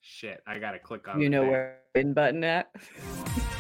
Shit, I gotta click on. You know where in button at.